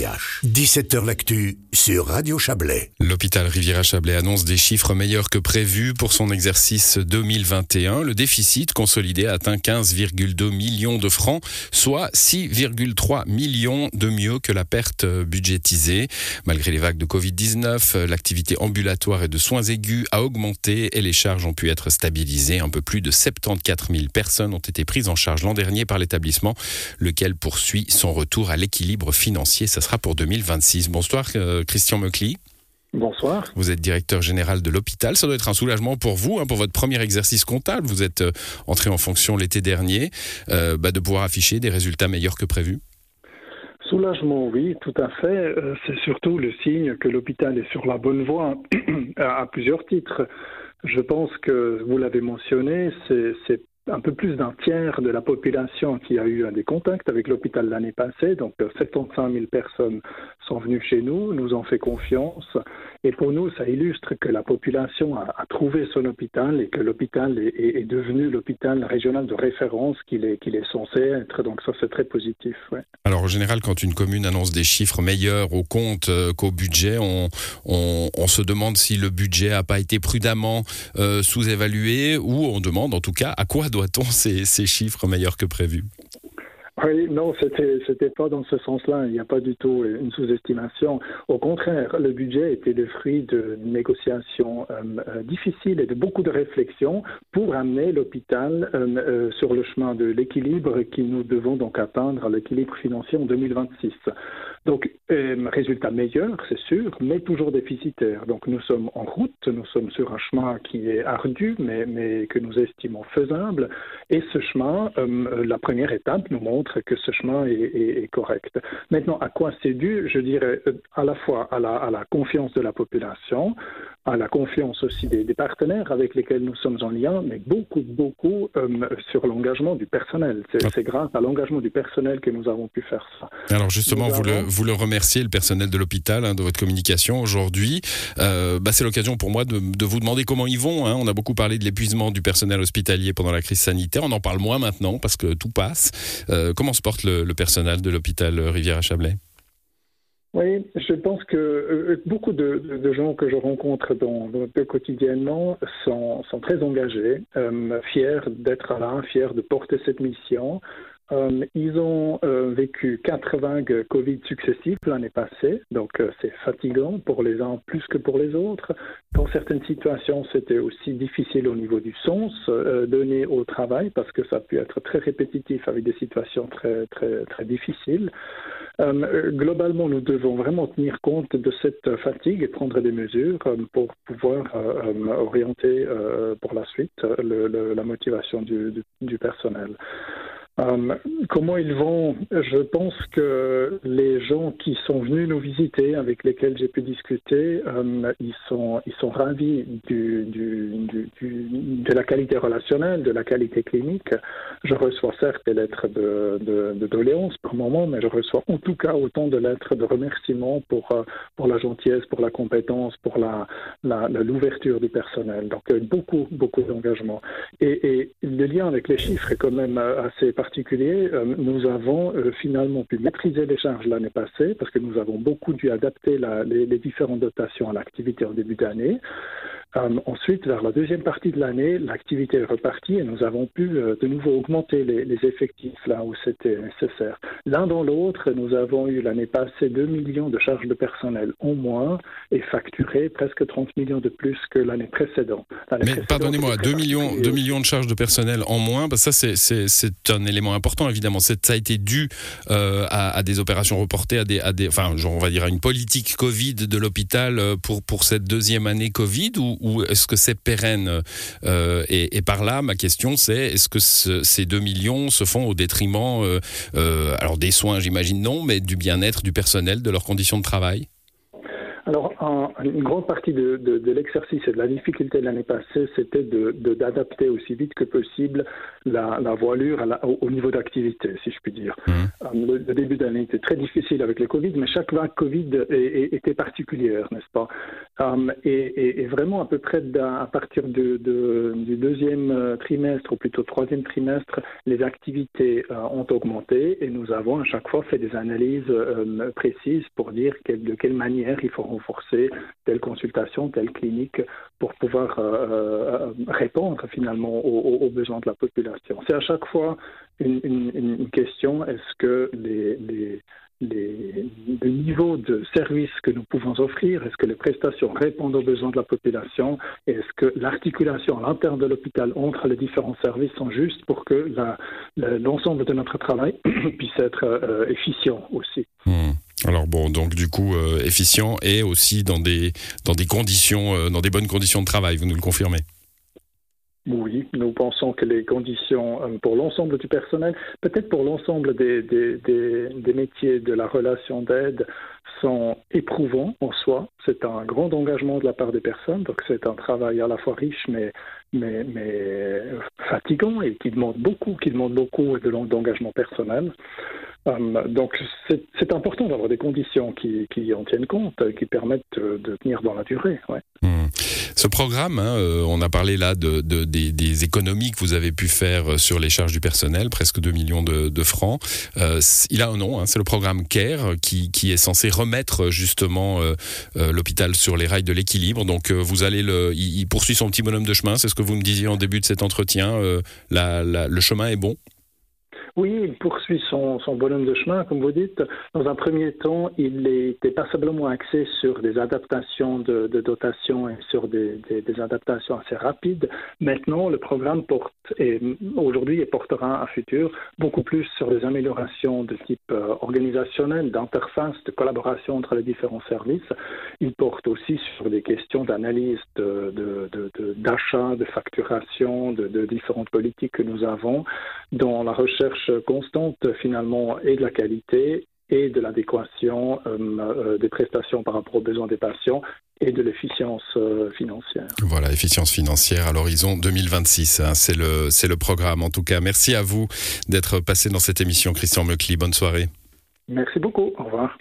17h L'actu sur Radio Chablais. L'hôpital Riviera-Chablais annonce des chiffres meilleurs que prévus pour son exercice 2021. Le déficit consolidé atteint 15,2 millions de francs, soit 6,3 millions de mieux que la perte budgétisée. Malgré les vagues de Covid-19, l'activité ambulatoire et de soins aigus a augmenté et les charges ont pu être stabilisées. Un peu plus de 74 000 personnes ont été prises en charge l'an dernier par l'établissement, lequel poursuit son retour à l'équilibre financier. Ça sera pour 2026. Bonsoir euh, Christian Meucli. Bonsoir. Vous êtes directeur général de l'hôpital. Ça doit être un soulagement pour vous, hein, pour votre premier exercice comptable. Vous êtes euh, entré en fonction l'été dernier, euh, bah, de pouvoir afficher des résultats meilleurs que prévu. Soulagement, oui, tout à fait. C'est surtout le signe que l'hôpital est sur la bonne voie à plusieurs titres. Je pense que vous l'avez mentionné, c'est un peu plus d'un tiers de la population qui a eu des contacts avec l'hôpital l'année passée. Donc 75 000 personnes sont venues chez nous, nous ont fait confiance. Et pour nous, ça illustre que la population a, trouvé son hôpital et que l'hôpital est, devenu l'hôpital régional de référence qu'il est, qu'il est censé être. Donc ça, c'est très positif. Alors en général, quand une commune annonce des chiffres meilleurs au compte euh, qu'au budget, on, on, se demande si le budget n'a pas été prudemment euh, sous-évalué ou on demande en tout cas à quoi doit-on ces, ces chiffres meilleurs que prévus oui, non, c'était c'était pas dans ce sens-là. Il n'y a pas du tout une sous-estimation. Au contraire, le budget était le fruit de négociations euh, euh, difficiles et de beaucoup de réflexions pour amener l'hôpital euh, sur le chemin de l'équilibre qui nous devons donc atteindre, l'équilibre financier en 2026. Donc, résultat meilleur, c'est sûr, mais toujours déficitaire. Donc, nous sommes en route, nous sommes sur un chemin qui est ardu, mais, mais que nous estimons faisable. Et ce chemin, la première étape nous montre que ce chemin est, correct. Maintenant, à quoi c'est dû? Je dirais euh, à la fois à la, à la, confiance de la population, à la confiance aussi des, partenaires avec lesquels nous sommes en lien, mais beaucoup, beaucoup euh, sur l'engagement du personnel. C'est grâce à l'engagement du personnel que nous avons pu faire ça. Alors justement, vous, le, vous le remerciez, le personnel de l'hôpital, hein, de votre communication aujourd'hui. Euh, bah, c'est l'occasion pour moi de, de, vous demander comment ils vont. Hein. On a beaucoup parlé de l'épuisement du personnel hospitalier pendant la crise sanitaire. On en parle moins maintenant parce que tout passe. comment se porte le, personnel de l'hôpital Rivière-à-Chablais oui, je pense que euh, beaucoup de, gens que je rencontre dans, quotidiennement sont, très engagés, euh, fiers d'être là, fiers de porter cette mission. Euh, ils ont vécu quatre vagues Covid successives l'année passée, donc c'est fatigant pour les uns plus que pour les autres. Dans certaines situations, c'était aussi difficile au niveau du sens donné au travail parce que ça a pu être très répétitif avec des situations très très très difficiles. Globalement, nous devons vraiment tenir compte de cette fatigue et prendre des mesures pour pouvoir orienter pour la suite la motivation du personnel. Euh, comment ils vont Je pense que les gens qui sont venus nous visiter, avec lesquels j'ai pu discuter, euh, ils, sont, ravis de la qualité relationnelle, de la qualité clinique. Je reçois certes des lettres de, de, doléances par moment, mais je reçois en tout cas autant de lettres de remerciements pour, euh, pour la gentillesse, pour la compétence, pour la, l'ouverture du personnel. Donc beaucoup, beaucoup d'engagement. Et, le lien avec les chiffres est quand même assez particulier, euh, nous avons euh, finalement pu maîtriser les charges l'année passée parce que nous avons beaucoup dû adapter les, les différentes dotations à l'activité en début d'année. Euh, ensuite, vers la deuxième partie de l'année, l'activité est repartie et nous avons pu euh, de nouveau augmenter les, effectifs là où c'était nécessaire. L'un dans l'autre, nous avons eu l'année passée 2 millions de charges de personnel en moins et facturé presque 30 millions de plus que l'année précédente. Mais pardonnez-moi, 2 millions, 2 millions de charges de personnel en moins, ça c'est un élément important évidemment. Ça a été dû euh, à, des opérations reportées, à des, à des, enfin on va dire à une politique Covid de l'hôpital pour, pour cette deuxième année Covid ou, ou est-ce que c'est pérenne euh, et, par là, ma question, c'est est-ce que ces 2 millions se font au détriment, euh, euh, alors des soins, j'imagine non, mais du bien-être du personnel, de leurs conditions de travail? Alors, une grande partie de, l'exercice et de la difficulté de l'année passée, c'était d'adapter aussi vite que possible la, voilure au, niveau d'activité, si je puis dire. Mmh. Euh, le, début d'année était très difficile avec le Covid, mais chaque vague Covid était particulière, n'est-ce pas? Um, et, vraiment à peu près à partir de, du deuxième euh, trimestre ou plutôt troisième trimestre, les activités euh, ont augmenté et nous avons à chaque fois fait des analyses euh, précises pour dire de quelle manière il faut renforcer telle consultation, telle clinique pour pouvoir répondre finalement aux, besoins de la population. C'est à chaque fois une, question est-ce que les le niveau de service que nous pouvons offrir, est-ce que les prestations répondent aux besoins de la population, est-ce que l'articulation à l'intérieur de l'hôpital entre les différents services sont justes pour que l'ensemble de notre travail puisse être euh, efficient aussi. Hmm. Alors bon, donc du coup euh, efficient et aussi dans des dans des conditions, euh, dans des bonnes conditions de travail. Vous nous le confirmez oui, nous pensons que les conditions euh, pour l'ensemble du personnel, peut-être pour l'ensemble des, métiers de la relation d'aide, sont éprouvants en soi. C'est un grand engagement de la part des personnes, donc c'est un travail à la fois riche mais, mais fatigant et qui demande beaucoup, qui demande beaucoup d'engagement personnel. Euh, donc c'est important d'avoir des conditions qui, en tiennent compte, qui permettent de tenir dans la durée. Hmm. Ce programme, hein, euh, on a parlé là de, de des, économies que vous avez pu faire sur les charges du personnel, presque 2 millions de, francs. Euh, il a un nom, hein, c'est le programme CARE qui, est censé remettre justement euh, euh l'hôpital sur les rails de l'équilibre. Donc vous allez le, il, poursuit son petit bonhomme de chemin, c'est ce que vous me disiez en début de cet entretien. Le chemin est bon? Oui, il poursuit son, son, bonhomme de chemin, comme vous dites. Dans un premier temps, il était passablement axé sur des adaptations de, de dotation et sur des, adaptations assez rapides. Maintenant, le programme porte, aujourd'hui, et portera un futur, beaucoup plus sur des améliorations de type euh, organisationnel, d'interface, de collaboration entre les différents services. Il porte aussi sur des questions d'analyse d'achat, de, de, de, facturation, de différentes politiques que nous avons dans la recherche constante finalement et de la qualité et de l'adéquation euh, euh, des prestations par rapport aux besoins des patients et de l'efficience euh, financière. Voilà, efficience financière à l'horizon 2026, hein, c'est le, c'est le programme. En tout cas, merci à vous d'être passé dans cette émission, Christian Meucli. Bonne soirée. Merci beaucoup. Au revoir.